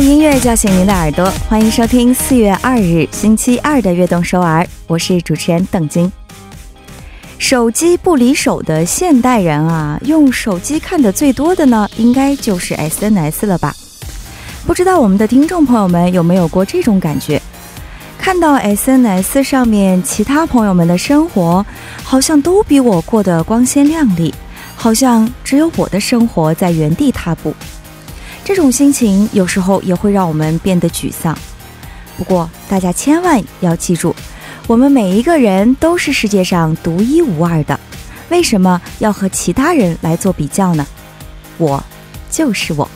用音乐叫醒您的耳朵，欢迎收听四月二日星期二的《悦动首尔》，我是主持人邓晶。手机不离手的现代人啊，用手机看的最多的呢，应该就是 SNS 了吧？不知道我们的听众朋友们有没有过这种感觉？看到 SNS 上面其他朋友们的生活，好像都比我过得光鲜亮丽，好像只有我的生活在原地踏步。这种心情有时候也会让我们变得沮丧。不过，大家千万要记住，我们每一个人都是世界上独一无二的。为什么要和其他人来做比较呢？我就是我。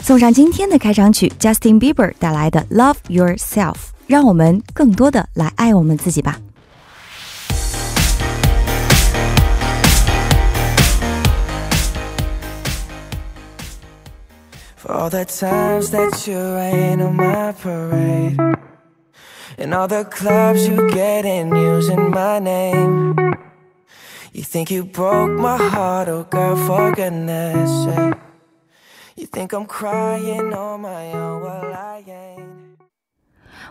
送上今天的开场曲，Justin Bieber 带来的《Love Yourself》，让我们更多的来爱我们自己吧。For all the times that you rain on my parade. And all the clubs you get in using my name. You think you broke my heart, oh girl, for goodness sake. You think I'm crying on my own, well I ain't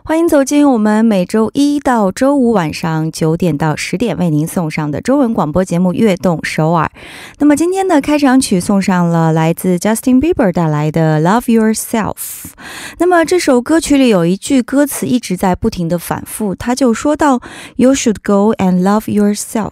欢迎走进我们每周一到周五晚上九点到十点为您送上的中文广播节目《悦动首尔》。那么今天的开场曲送上了来自 Justin Bieber 带来的《Love Yourself》。那么这首歌曲里有一句歌词一直在不停的反复，他就说到 “You should go and love yourself”。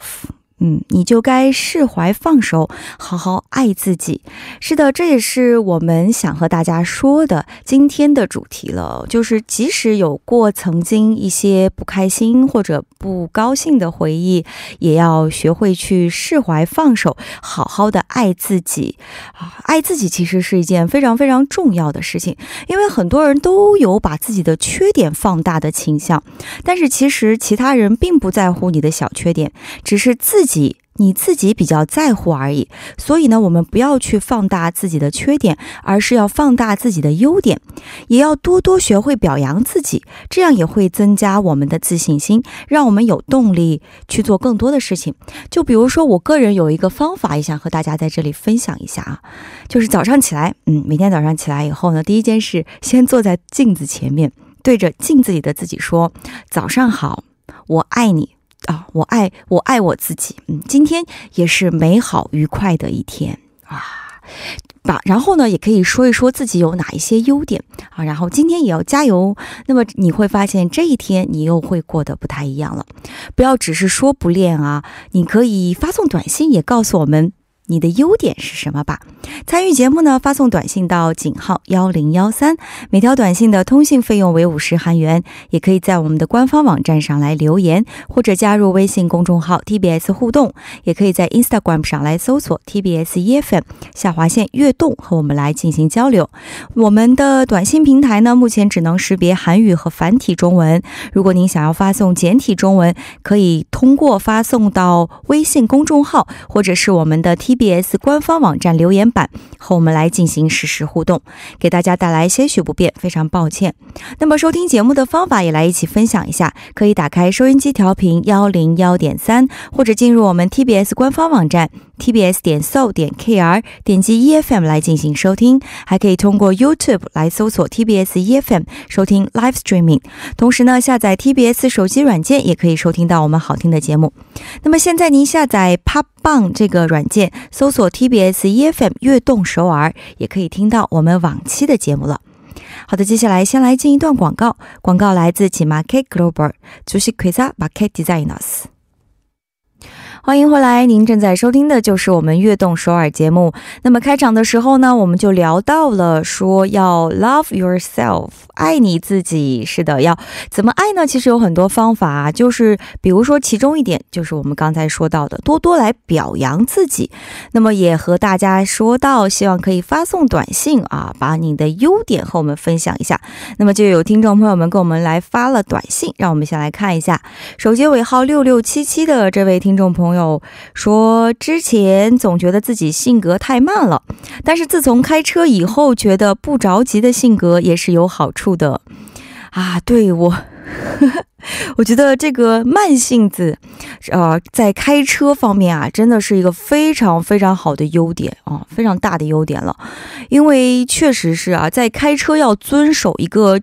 嗯，你就该释怀放手，好好爱自己。是的，这也是我们想和大家说的今天的主题了。就是即使有过曾经一些不开心或者不高兴的回忆，也要学会去释怀放手，好好的爱自己啊！爱自己其实是一件非常非常重要的事情，因为很多人都有把自己的缺点放大的倾向，但是其实其他人并不在乎你的小缺点，只是自己。己你自己比较在乎而已，所以呢，我们不要去放大自己的缺点，而是要放大自己的优点，也要多多学会表扬自己，这样也会增加我们的自信心，让我们有动力去做更多的事情。就比如说，我个人有一个方法，也想和大家在这里分享一下啊，就是早上起来，嗯，每天早上起来以后呢，第一件事，先坐在镜子前面，对着镜子里的自己说：“早上好，我爱你。”啊，我爱我爱我自己，嗯，今天也是美好愉快的一天啊，把然后呢，也可以说一说自己有哪一些优点啊，然后今天也要加油，那么你会发现这一天你又会过得不太一样了，不要只是说不练啊，你可以发送短信也告诉我们。你的优点是什么吧？参与节目呢，发送短信到井号幺零幺三，每条短信的通信费用为五十韩元。也可以在我们的官方网站上来留言，或者加入微信公众号 TBS 互动，也可以在 Instagram 上来搜索 TBS EF 下划线悦动和我们来进行交流。我们的短信平台呢，目前只能识别韩语和繁体中文。如果您想要发送简体中文，可以通过发送到微信公众号或者是我们的 T。TBS 官方网站留言板和我们来进行实时互动，给大家带来些许不便，非常抱歉。那么收听节目的方法也来一起分享一下，可以打开收音机调频幺零幺点三，或者进入我们 TBS 官方网站 tbs 点 so 点 kr，点击 EFM 来进行收听，还可以通过 YouTube 来搜索 TBS EFM 收听 Live Streaming。同时呢，下载 TBS 手机软件也可以收听到我们好听的节目。那么现在您下载 Pop。棒这个软件搜索 TBS EFM 悦动首尔，也可以听到我们往期的节目了。好的，接下来先来进一段广告，广告来自 Market Global，主席 Krisa Market Designers。欢迎回来，您正在收听的就是我们悦动首尔节目。那么开场的时候呢，我们就聊到了说要 love yourself，爱你自己。是的，要怎么爱呢？其实有很多方法，就是比如说其中一点就是我们刚才说到的，多多来表扬自己。那么也和大家说到，希望可以发送短信啊，把你的优点和我们分享一下。那么就有听众朋友们给我们来发了短信，让我们先来看一下，手机尾号六六七七的这位听众朋友。朋友说，之前总觉得自己性格太慢了，但是自从开车以后，觉得不着急的性格也是有好处的啊。对我，我觉得这个慢性子，呃，在开车方面啊，真的是一个非常非常好的优点啊，非常大的优点了。因为确实是啊，在开车要遵守一个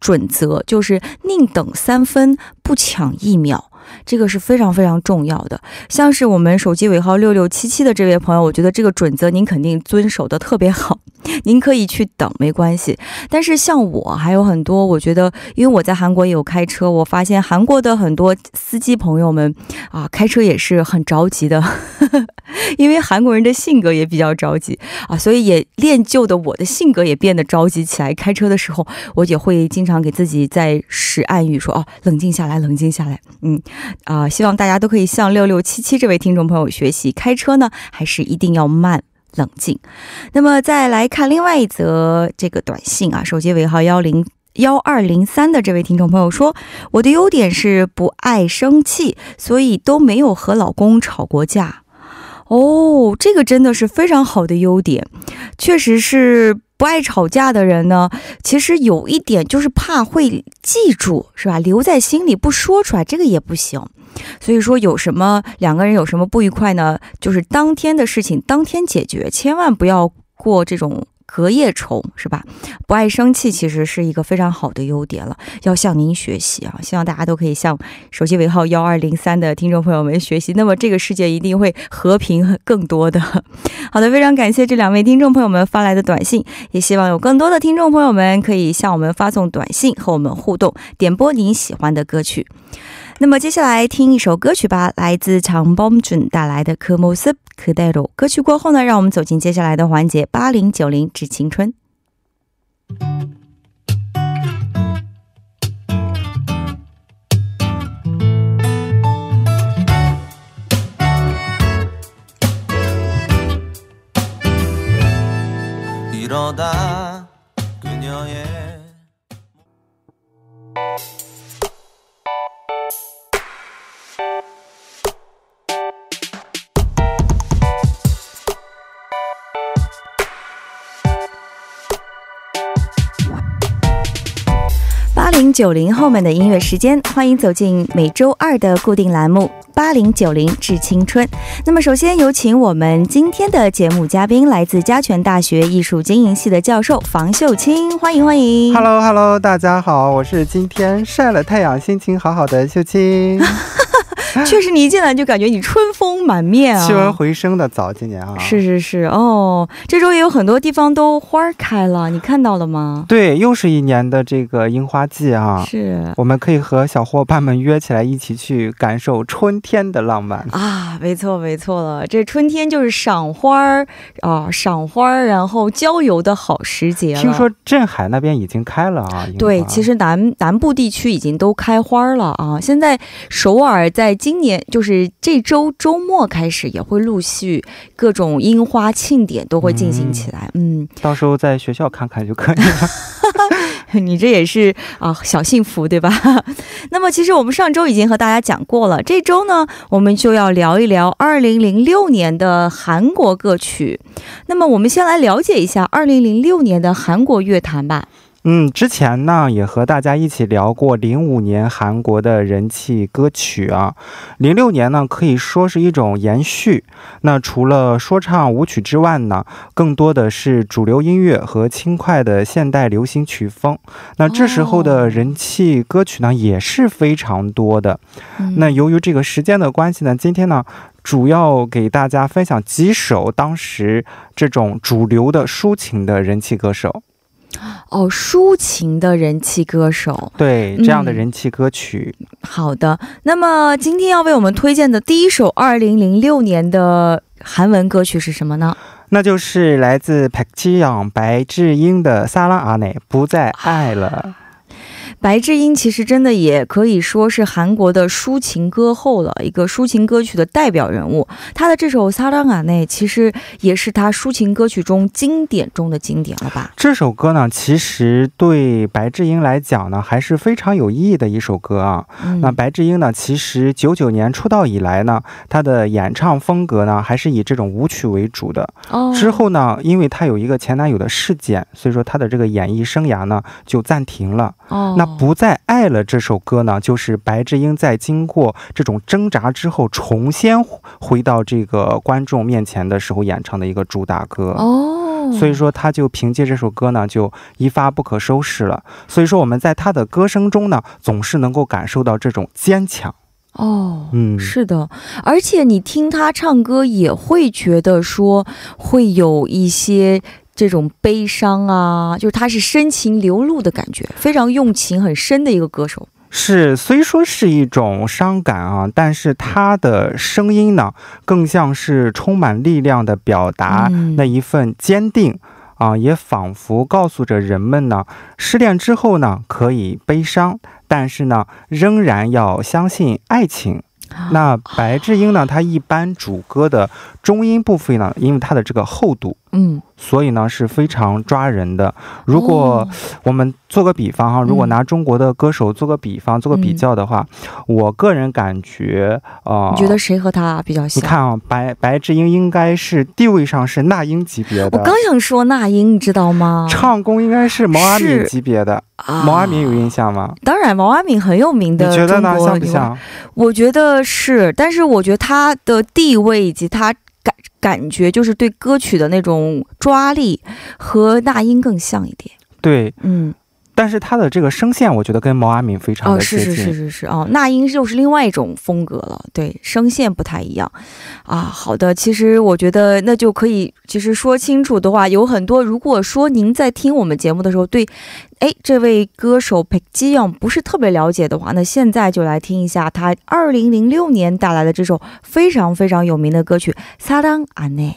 准则，就是宁等三分，不抢一秒。这个是非常非常重要的。像是我们手机尾号六六七七的这位朋友，我觉得这个准则您肯定遵守的特别好。您可以去等，没关系。但是像我还有很多，我觉得，因为我在韩国也有开车，我发现韩国的很多司机朋友们啊，开车也是很着急的，因为韩国人的性格也比较着急啊，所以也练就的我的性格也变得着急起来。开车的时候，我也会经常给自己在使暗语，说哦，冷静下来，冷静下来。嗯，啊，希望大家都可以向六六七七这位听众朋友学习，开车呢还是一定要慢。冷静。那么再来看另外一则这个短信啊，手机尾号幺零幺二零三的这位听众朋友说：“我的优点是不爱生气，所以都没有和老公吵过架。”哦，这个真的是非常好的优点，确实是。不爱吵架的人呢，其实有一点就是怕会记住，是吧？留在心里不说出来，这个也不行。所以说，有什么两个人有什么不愉快呢？就是当天的事情当天解决，千万不要过这种。隔夜仇是吧？不爱生气其实是一个非常好的优点了，要向您学习啊！希望大家都可以向手机尾号幺二零三的听众朋友们学习，那么这个世界一定会和平更多的。好的，非常感谢这两位听众朋友们发来的短信，也希望有更多的听众朋友们可以向我们发送短信和我们互动，点播您喜欢的歌曲。那么接下来听一首歌曲吧，来自长邦准带来的《科莫斯可带入》。歌曲过后呢，让我们走进接下来的环节——八零九零致青春。九零后们的音乐时间，欢迎走进每周二的固定栏目《八零九零致青春》。那么，首先有请我们今天的节目嘉宾，来自嘉泉大学艺术经营系的教授房秀清，欢迎欢迎。Hello，Hello，大家好，我是今天晒了太阳、心情好好的秀清。确实，你一进来就感觉你春风满面啊，气温回升的早，今年啊，是是是。哦，这周也有很多地方都花开了，你看到了吗？对，又是一年的这个樱花季啊，是，我们可以和小伙伴们约起来一起去感受春天的浪漫。啊，没错没错了，这春天就是赏花儿啊，赏花儿然后郊游的好时节。听说镇海那边已经开了啊，对，其实南南部地区已经都开花了啊，现在首尔在。今年就是这周周末开始，也会陆续各种樱花庆典都会进行起来。嗯，到时候在学校看看就可以了。你这也是啊，小幸福对吧？那么其实我们上周已经和大家讲过了，这周呢，我们就要聊一聊二零零六年的韩国歌曲。那么我们先来了解一下二零零六年的韩国乐坛吧。嗯，之前呢也和大家一起聊过零五年韩国的人气歌曲啊，零六年呢可以说是一种延续。那除了说唱舞曲之外呢，更多的是主流音乐和轻快的现代流行曲风。那这时候的人气歌曲呢也是非常多的。那由于这个时间的关系呢，今天呢主要给大家分享几首当时这种主流的抒情的人气歌手。哦抒情的人气歌手。对这样的人气歌曲。好的。那么今天要为我们推荐的第一首二零零六年的韩文歌曲是什么呢？那就是来自 Pakgyang 白智英的萨拉阿内不再爱了。白智英其实真的也可以说是韩国的抒情歌后了。一个抒情歌曲的代表人物，他的这首《撒旦卡》内，其实也是他抒情歌曲中经典中的经典了吧？这首歌呢，其实对白智英来讲呢，还是非常有意义的一首歌啊。那白智英呢，其实九九年出道以来呢，她的演唱风格呢，还是以这种舞曲为主的。之后呢，因为她有一个前男友的事件，所以说她的这个演艺生涯呢，就暂停了。哦。那不再爱了这首歌呢，就是白智英在经过这种挣扎之后，重新回到这个观众面前的时候演唱的一个主打歌。哦，所以说，他就凭借这首歌呢，就一发不可收拾了。所以说，我们在他的歌声中呢，总是能够感受到这种坚强。哦，嗯，是的，而且你听他唱歌也会觉得说会有一些这种悲伤啊，就是他是深情流露的感觉，非常用情很深的一个歌手。是，虽说是一种伤感啊，但是他的声音呢，更像是充满力量的表达嗯那一份坚定。啊，也仿佛告诉着人们呢，失恋之后呢，可以悲伤，但是呢，仍然要相信爱情。那白智英呢，她一般主歌的中音部分呢，因为它的这个厚度，嗯，所以呢是非常抓人的。如果哦我们做个比方哈，如果嗯拿中国的歌手做个比方、做个比较的话，我个人感觉，呃，你觉得谁和他比较像你？看啊，白白智英应该是地位上是那英级别的，我刚想说那英，你知道吗？唱功应该是毛阿敏级别的。啊毛阿敏有印象吗？当然，毛阿敏很有名的你的觉得呢？像不像？我觉得是，但是我觉得他的地位以及他感感觉，就是对歌曲的那种抓力，和那英更像一点。对，嗯，但是她的这个声线，我觉得跟毛阿敏非常哦，的接近。是是是是是哦，那英又是另外一种风格了，对，声线不太一样啊。好的，其实我觉得那就可以，其实说清楚的话，有很多。如果说您在听我们节目的时候，对，哎，这位歌手裴基阳不是特别了解的话，那现在就来听一下他二零零六年带来的这首非常非常有名的歌曲《사랑안해》。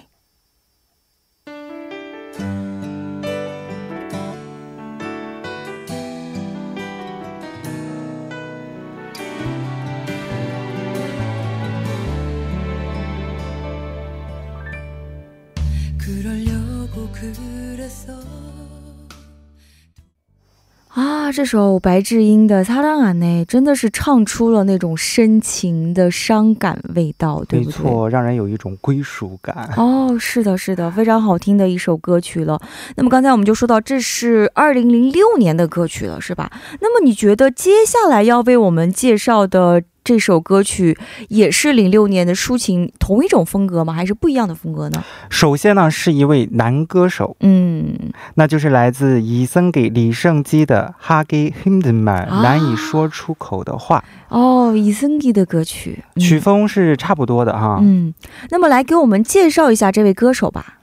啊，这首白智英的《擦亮眼》呢》真的是唱出了那种深情的伤感味道，对不对？没错，让人有一种归属感。哦，是的，是的，非常好听的一首歌曲了。那么刚才我们就说到，这是二零零六年的歌曲了，是吧？那么你觉得接下来要为我们介绍的这首歌曲，也是零六年的抒情同一种风格吗？还是不一样的风格呢？首先呢，是一位男歌手，嗯，那就是来自以森给李胜基的《哈给 Himden Man》，啊难以说出口的话。哦，伊森给的歌曲，嗯曲风是差不多的哈。嗯，那么来给我们介绍一下这位歌手吧。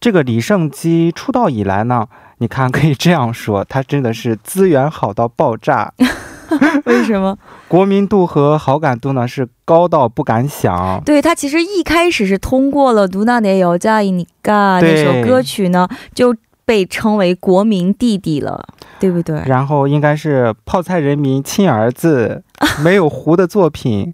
这个李胜基出道以来呢，你看可以这样说，他真的是资源好到爆炸，为什么？国民度和好感度呢是高到不敢想。对他其实一开始是通过了《누나내여자이니까》那对首歌曲呢，就被称为国民弟弟了，对不对？然后应该是泡菜人民亲儿子，没有胡的作品，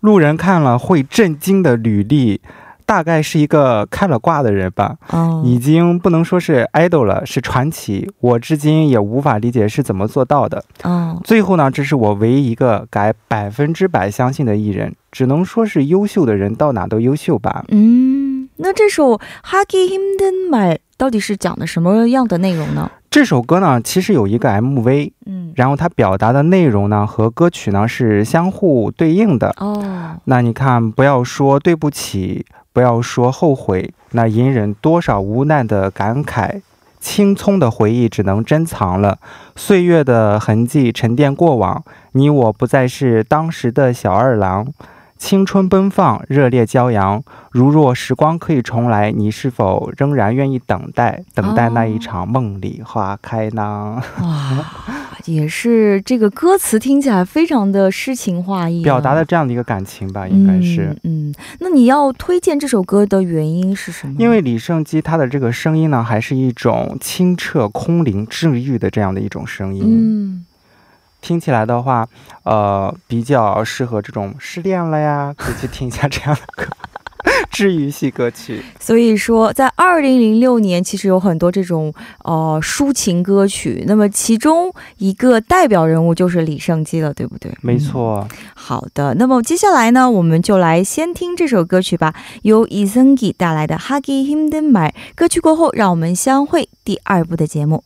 路人看了会震惊的履历， 大概是一个开了挂的人吧，哦、已经不能说是 idol 了，是传奇。我至今也无法理解是怎么做到的。哦、最后呢，这是我唯一一个改百分之百相信的艺人，只能说是优秀的人到哪都优秀吧。嗯，那这首《Hugging Him t e n My》到底是讲的什么样的内容呢？这首歌呢，其实有一个 MV，嗯，然后它表达的内容呢和歌曲呢是相互对应的哦。那你看，不要说对不起，不要说后悔，那隐忍多少无奈的感慨，青葱的回忆只能珍藏了，岁月的痕迹沉淀过往，你我不再是当时的小二郎。青春奔放，热烈骄阳。如若时光可以重来，你是否仍然愿意等待，等待那一场梦里花开呢？哇，也是这个歌词听起来非常的诗情画意啊、表达的这样的一个感情吧，应该是。嗯，嗯，那你要推荐这首歌的原因是什么？因为李胜基他的这个声音呢，还是一种清澈空灵、治愈的这样的一种声音，嗯，听起来的话，呃，比较适合这种失恋了呀，可以去听一下这样的歌，治愈系歌曲。所以说，在二零零六年，其实有很多这种呃抒情歌曲。那么其中一个代表人物就是李圣基了，对不对？没错。好的，那么接下来呢，我们就来先听这首歌曲吧，由 Ezengi 带来的《Huggy Hinden Mai》。歌曲过后，让我们相会第二部的节目。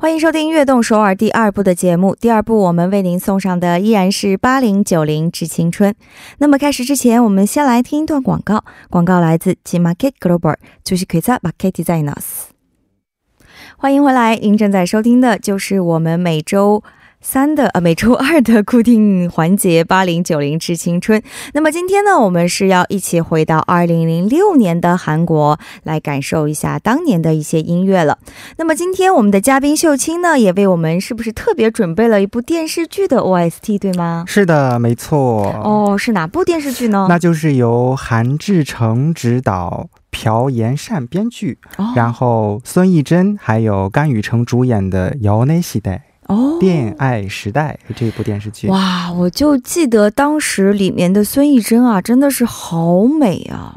欢迎收听《悦动首尔》第二部的节目。第二部我们为您送上的依然是八零九零致青春。那么开始之前，我们先来听一段广告。广告来自 G Market Global，就是可以在 Market Designers。欢迎回来，您正在收听的就是我们每周。三的呃每周 二的固定环节八零九零致青春。那么今天呢，我们是要一起回到二零零六年的韩国，来感受一下当年的一些音乐了。那么今天我们的嘉宾秀清呢，也为我们是不是特别准备了一部电视剧的 OST，对吗？是的，没错。哦，是哪部电视剧呢？那就是由韩志成执导。朴延善编剧，哦、然后孙艺珍还有甘宇成主演的《摇内时代》。哦，恋爱时代这部电视剧哇，我就记得当时里面的孙艺珍啊，真的是好美啊！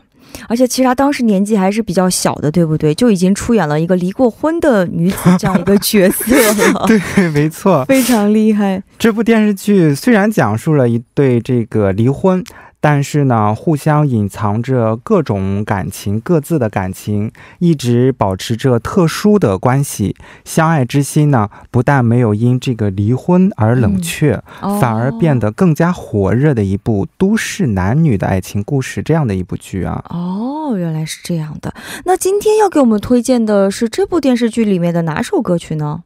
而且其实她当时年纪还是比较小的，对不对？就已经出演了一个离过婚的女子这样一个角色了。对，没错，非常厉害。这部电视剧虽然讲述了一对这个离婚。但是呢，互相隐藏着各种感情，各自的感情一直保持着特殊的关系。相爱之心呢，不但没有因这个离婚而冷却，嗯哦、反而变得更加火热的一部都市男女的爱情故事，这样的一部剧啊。哦，原来是这样的。那今天要给我们推荐的是这部电视剧里面的哪首歌曲呢？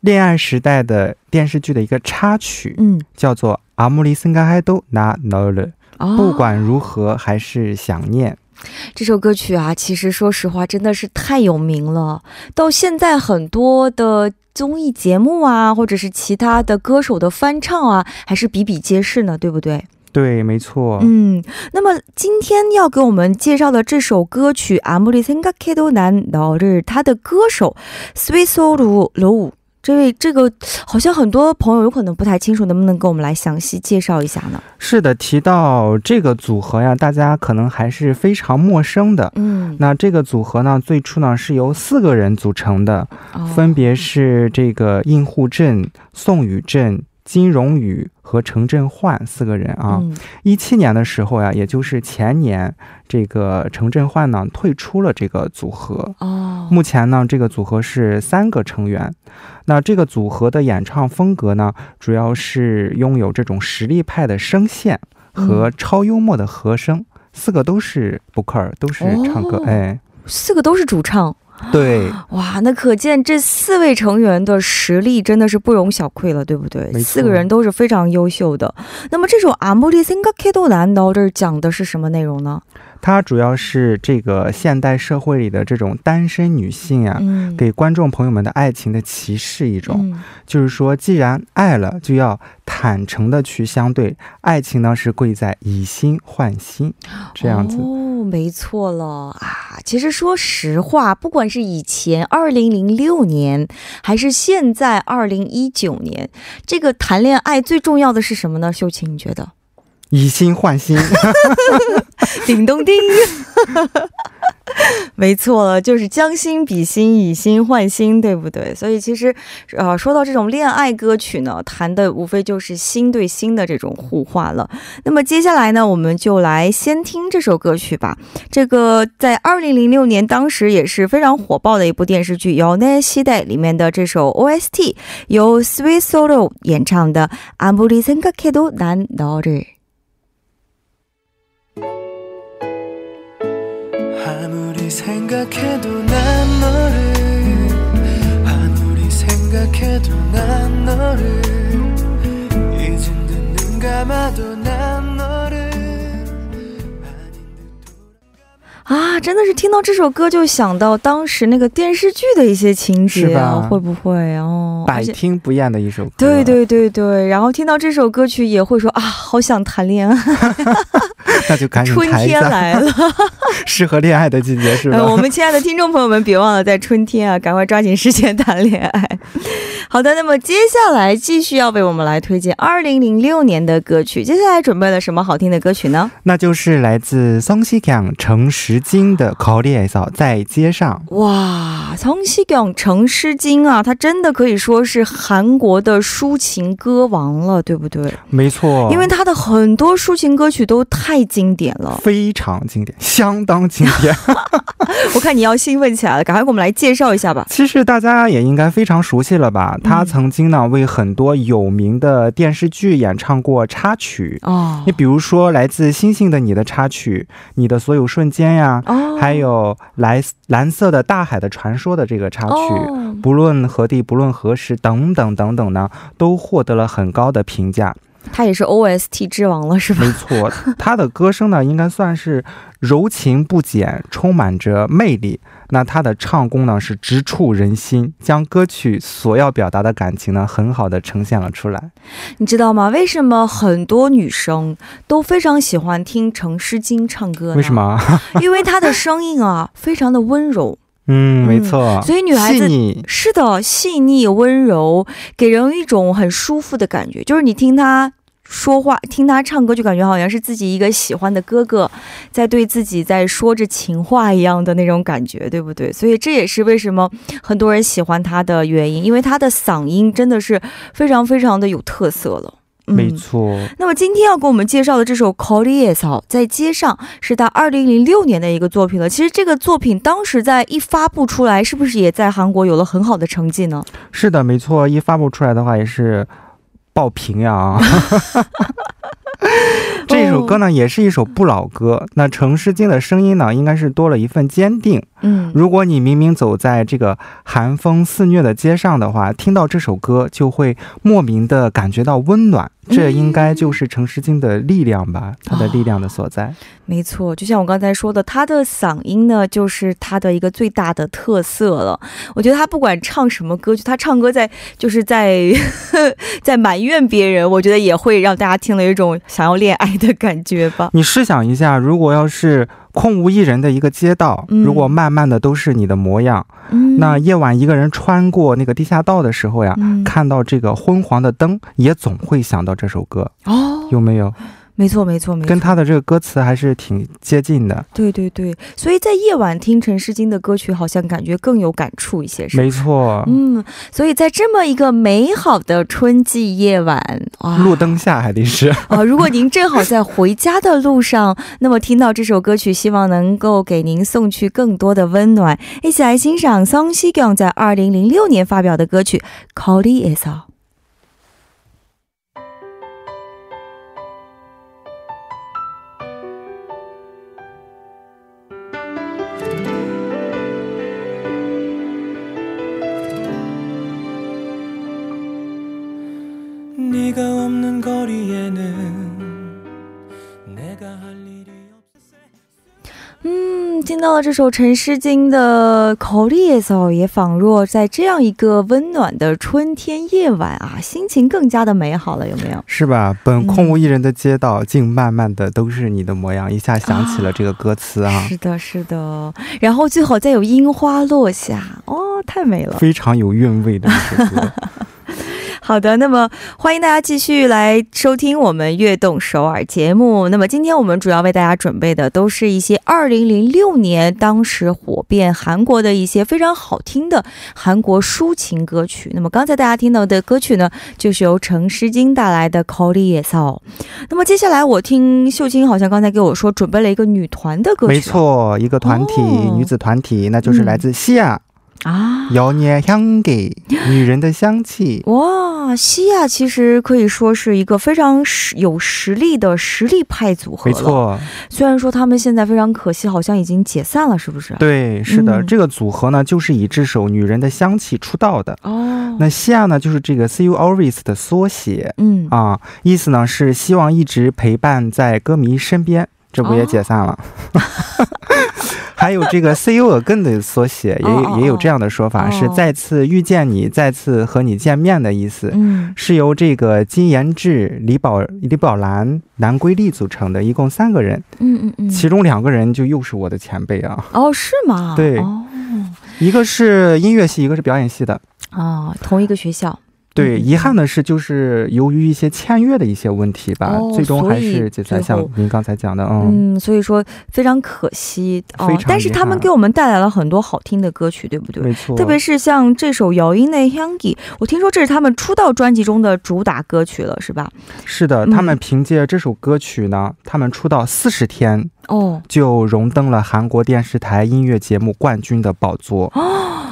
恋爱时代的电视剧的一个插曲，嗯，叫做。阿姆里森嘎海都那那了，不管如何还是想念。这首歌曲啊，其实说实话真的是太有名了，到现在很多的综艺节目啊，或者是其他的歌手的翻唱啊，还是比比皆是呢，对不对？对，没错。嗯，那么今天要给我们介绍的这首歌曲《阿姆里森嘎海都那那了》，它的歌手 Swiss 鲁鲁。这位，这个好像很多朋友有可能不太清楚，能不能给我们来详细介绍一下呢？是的，提到这个组合呀，大家可能还是非常陌生的。嗯，那这个组合呢，最初呢是由四个人组成的，分别是这个应户镇、宋宇镇。金荣宇和程振焕四个人啊，一七年的时候呀，也就是前年，这个程振焕呢退出了这个组合。哦，目前呢，这个组合是三个成员。那这个组合的演唱风格呢，主要是拥有这种实力派的声线和超幽默的和声。四个都是布克尔，都是唱歌。哎，四个都是主唱。对，哇，那可见这四位成员的实力真的是不容小觑了，对不对？四个人都是非常优秀的。那么这首《阿姆利森格克多兰》到这儿讲的是什么内容呢？它主要是这个现代社会里的这种单身女性呀，给观众朋友们的爱情的歧视一种，就是说，既然爱了，就要坦诚的去相对。爱情呢，是贵在以心换心，这样子。哦，没错了啊。其实说实话，不管是以前二零零六年，还是现在二零一九年，这个谈恋爱最重要的是什么呢？秀琴，你觉得？以心换心，叮咚叮，没错了，就是将心比心，以心换心，对不对？所以其实，呃，说到这种恋爱歌曲呢，谈的无非就是心对心的这种互换了。那么接下来呢，我们就来先听这首歌曲吧。这个在二零零六年当时也是非常火爆的一部电视剧《有那西代》里面的这首 OST，由 Sweet Solo 演唱的《阿姆리생각해도난너를》。 생각해도 난 너를 아무리 생각해도 난 너를 이젠 눈 감아도 난 너를 啊，真的是听到这首歌就想到当时那个电视剧的一些情节啊，会不会哦？百听不厌的一首歌。对对对对，然后听到这首歌曲也会说啊，好想谈恋爱。 那就赶紧春天来了，适合恋爱的季节是吧？我们亲爱的听众朋友们，别忘了在春天啊，赶快抓紧时间谈恋爱。好的，那么接下来继续要为我们来推荐二零零六年的歌曲。接下来准备了什么好听的歌曲呢？那就是来自松西港陈时金的《考虑嫂在街上》。哇，성시경陈诗金啊，他真的可以说是韩国的抒情歌王了，对不对？没错，因为他的很多抒情歌曲都太经典了。非常经典，相当经典。我看你要兴奋起来了，赶快给我们来介绍一下吧。其实大家也应该非常熟悉了吧？ 他曾经呢为很多有名的电视剧演唱过插曲。哦你比如说来自《星星的你》的插曲，《你的所有瞬间》呀，哦还有蓝蓝色的大海的传说的这个插曲。哦不论何地，不论何时，等等等等呢，都获得了很高的评价。他也是 OST 之王了，是吧？没错，他的歌声呢，应该算是柔情不减，充满着魅力。那他的唱功呢，是直触人心，将歌曲所要表达的感情呢，很好的呈现了出来。你知道吗？为什么很多女生都非常喜欢听程诗金唱歌呢？为什？么？因为她的声音啊，非常的温柔。嗯，没错。所以女孩子，是的，细腻温柔，给人一种很舒服的感觉。就是你听她说话听他唱歌，就感觉好像是自己一个喜欢的哥哥，在对自己在说着情话一样的那种感觉，对不对？所以这也是为什么很多人喜欢他的原因，因为他的嗓音真的是非常非常的有特色了。没错。那么今天要给我们介绍的这首《Callie》在街上是他二零零六年的一个作品了。其实这个作品当时在一发布出来，是不是也在韩国有了很好的成绩呢？是的，没错，一发布出来的话也是。爆评呀！这首歌呢，也是一首不老歌。那程诗经的声音呢，应该是多了一份坚定。嗯，如果你明明走在这个寒风肆虐的街上的话，听到这首歌就会莫名的感觉到温暖。这应该就是程诗经的力量吧，他的力量的所在。没错，就像我刚才说的，他的嗓音呢，就是他的一个最大的特色了。我觉得他不管唱什么歌曲，他唱歌在就是在 在埋怨别人，我觉得也会让大家听了一种想要恋爱的感觉吧。你试想一下，如果要是空无一人的一个街道，嗯。如果慢慢的都是你的模样，嗯。那夜晚一个人穿过那个地下道的时候呀，嗯。看到这个昏黄的灯，也总会想到这首歌，哦，有没有？没错没错没错。跟他的这个歌词还是挺接近的。对对对。所以在夜晚听陈诗金的歌曲好像感觉更有感触一些是没错。嗯所以在这么一个美好的春季夜晚路灯下还得是。啊 如果您正好在回家的路上那么听到这首歌曲希望能够给您送去更多的温暖。一起来欣赏 song she gang 在二零零六年发表的歌曲 koreasio 听到了这首陈诗经的《口里也走》，也仿若在这样一个温暖的春天夜晚啊，心情更加的美好了，有没有？是吧？本空无一人的街道，竟慢慢的都是你的模样。一下想起了这个歌词啊，是的，是的。然后最好再有樱花落下，哦，太美了。非常有韵味的一首歌。好的，那么欢迎大家继续来收听我们悦动首尔节目。那么今天我们主要为大家准备的都是一些2006年当时火遍韩国的一些非常好听的韩国抒情歌曲。那么刚才大家听到的歌曲呢，就是由陈诗金带来的《口里也骚》。那么接下来我听秀清好像刚才给我说准备了一个女团的歌曲，没错，一个团体，女子团体，那就是来自西亚。啊。妖孽香给 女人的香气，哇，西亚其实可以说是一个非常实有实力的实力派组合。没错，虽然说他们现在非常可惜，好像已经解散了，是不是？对，是的，嗯这个组合呢，就是以这首《女人的香气》出道的。哦，那西亚呢，就是这个 “See You Always” 的缩写嗯，啊，意思呢是希望一直陪伴在歌迷身边。这不也解散了？还有这个 “See You Again” 的缩写，也也有这样的说法，哦是再次遇见你，再次和你见面的意思。嗯，是由这个金延志、李宝、李宝兰、南圭丽组成的，一共三个人，嗯嗯嗯，其中两个人就又是我的前辈啊，哦是吗？对哦，一个是音乐系，一个是表演系的。哦，同一个学校。对，嗯遗憾的是，就是由于一些签约的一些问题吧，哦最终还是解散。最后像您刚才讲的，嗯，嗯，所以说非常可惜哦非常。但是他们给我们带来了很多好听的歌曲，对不对？没错，特别是像这首《摇音内香吉》，我听说这是他们出道专辑中的主打歌曲了，是吧？是的，嗯他们凭借这首歌曲呢，他们出道四十天哦，就荣登了韩国电视台音乐节目冠军的宝座，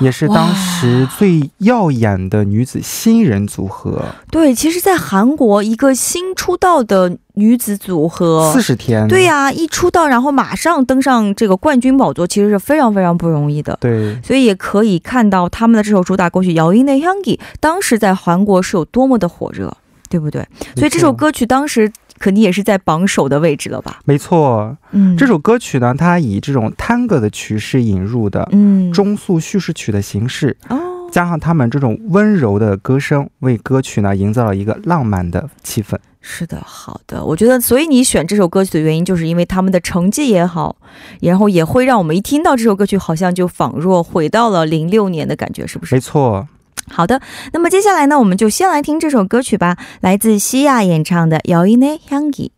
也是当时最耀眼的女子新人组合。对，其实，在韩国一个新出道的女子组合，四十天，对呀、一出道然后马上登上这个冠军宝座，其实是非常非常不容易的。对所以也可以看到他们的这首主打歌曲《摇音内香吉》当时在韩国是有多么的火热，对不对？所以这首歌曲当时肯定也是在榜首的位置了吧？没错，嗯，这首歌曲呢，它以这种探戈的曲式引入的嗯中速叙事曲的形式，哦，加上他们这种温柔的歌声，为歌曲呢营造了一个浪漫的气氛。是的，好的，我觉得，所以你选这首歌曲的原因，就是因为他们的成绩也好，然后也会让我们一听到这首歌曲，好像就仿若回到了零六年的感觉，是不是没？错，好的，那么接下来呢，我们就先来听这首歌曲吧，来自西亚演唱的《摇音内향기》。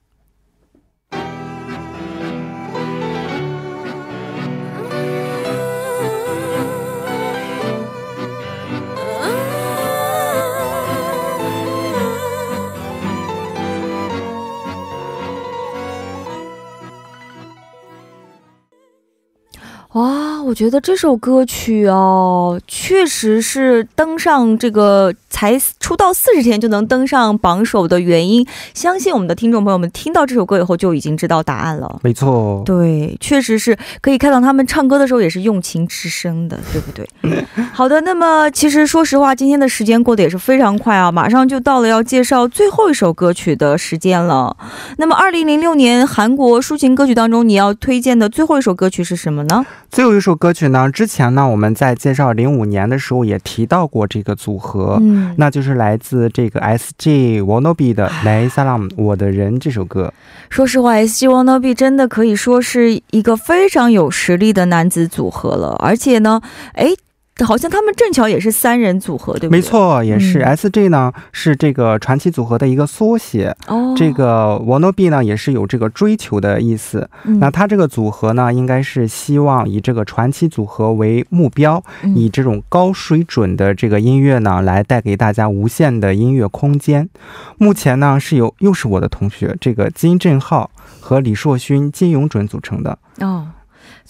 哇，我觉得这首歌曲哦，确实是登上这个才出道四十天就能登上榜首的原因。相信我们的听众朋友们听到这首歌以后就已经知道答案了。没错，对，确实是可以看到他们唱歌的时候也是用情至深的，对不对？好的，那么其实说实话，今天的时间过得也是非常快啊，马上就到了要介绍最后一首歌曲的时间了。那么，二零零六年韩国抒情歌曲当中，你要推荐的最后一首歌曲是什么呢？最后一首歌曲呢，之前呢我们在介绍零五年的时候也提到过这个组合。嗯，那就是来自这个 S.G. Wannabe 的《来萨拉姆我的人》这首歌。说实话，S.G. Wannabe 真的可以说是一个非常有实力的男子组合了，而且呢，哎。好像他们正巧也是三人组合，对不对？没，错，也是、嗯 S.G. 呢是这个传奇组合的一个缩写。哦，这个 Wannabe 呢也是有这个追求的意思。嗯那他这个组合呢，应该是希望以这个传奇组合为目标，嗯以这种高水准的这个音乐呢，来带给大家无限的音乐空间。目前呢，是由又是我的同学这个金振浩和李硕勋、金永准组成的。哦，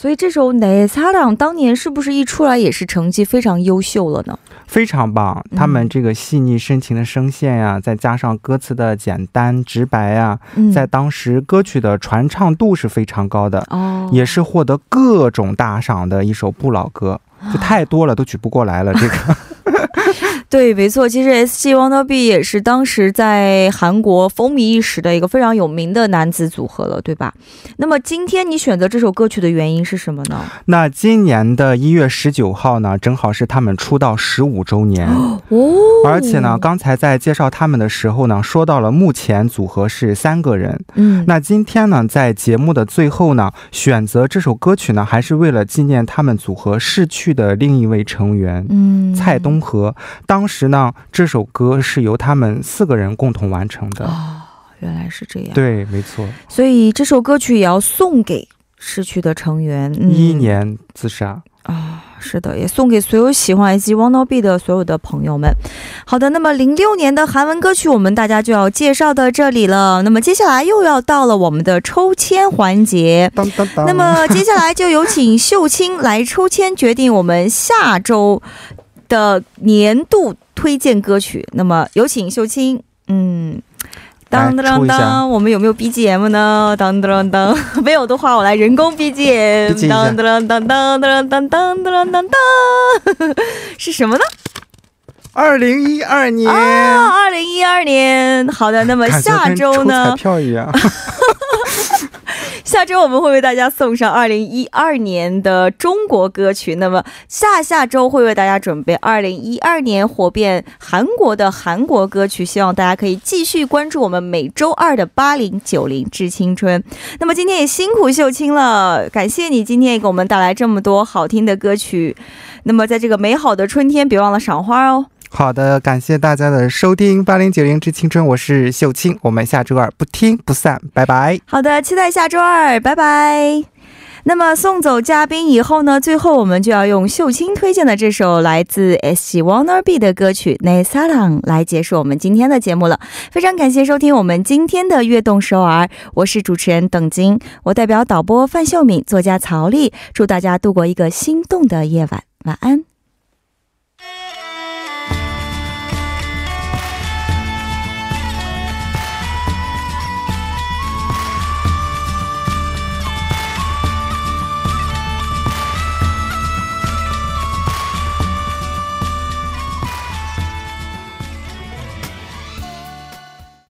所以这首《内撒朗》当年是不是一出来也是成绩非常优秀了呢？非常棒，他们这个细腻深情的声线呀，再加上歌词的简单直白呀，在当时歌曲的传唱度是非常高的哦，也是获得各种大赏的一首不老歌。就太多了，都举不过来了，这个。对，没错，其实 S.G. Wannabe 也是当时在韩国风靡一时的一个非常有名的男子组合了，对吧？那么今天你选择这首歌曲的原因是什么呢？那今年的一月十九号呢，正好是他们出道十五周年，哦，而且呢，刚才在介绍他们的时候呢，说到了目前组合是三个人。嗯，那今天呢，在节目的最后呢，选择这首歌曲呢，还是为了纪念他们组合逝去的另一位成员。嗯，蔡东和，当时呢，这首歌是由他们四个人共同完成的。哦，原来是这样，，对，没错，所以这首歌曲也要送给逝去的成员。嗯、一一年自杀。啊，是的，也送给所有喜欢 S.G. Wannabe 的所有的朋友们。好的，那么零六年的韩文歌曲，我们大家就要介绍到这里了。那么接下来又要到了我们的抽签环节。当当当。那么接下来就有请秀清来抽签，决定我们下周的年度推荐歌曲。那么有请秀清，嗯。当当当当，我们有没有 BGM 呢？当当当，没有的话，我来人工 BGM。当当当当当当当当当当，是什么呢？二零一二年，啊，二零一二年。好的，那么下周呢？票一样。下周我们会为大家送上二零一二年的中国歌曲，那么下下周会为大家准备二零一二年火遍韩国的韩国歌曲，希望大家可以继续关注我们每周二的八零九零致青春。那么今天也辛苦秀清了，感谢你今天也给我们带来这么多好听的歌曲。那么在这个美好的春天，别忘了赏花哦。好的，感谢大家的收听，《八零九零之青春》，我是秀清，我们下周二不听不散，拜拜。好的，期待下周二，拜拜。那么送走嘉宾以后呢，最后我们就要用秀清推荐的这首来自 S. w a n n e r B 的歌曲《奈萨朗》来结束我们今天的节目了。非常感谢收听我们今天的《悦动首尔》，我是主持人邓晶，我代表导播范秀敏、作家曹丽，祝大家度过一个心动的夜晚，晚安。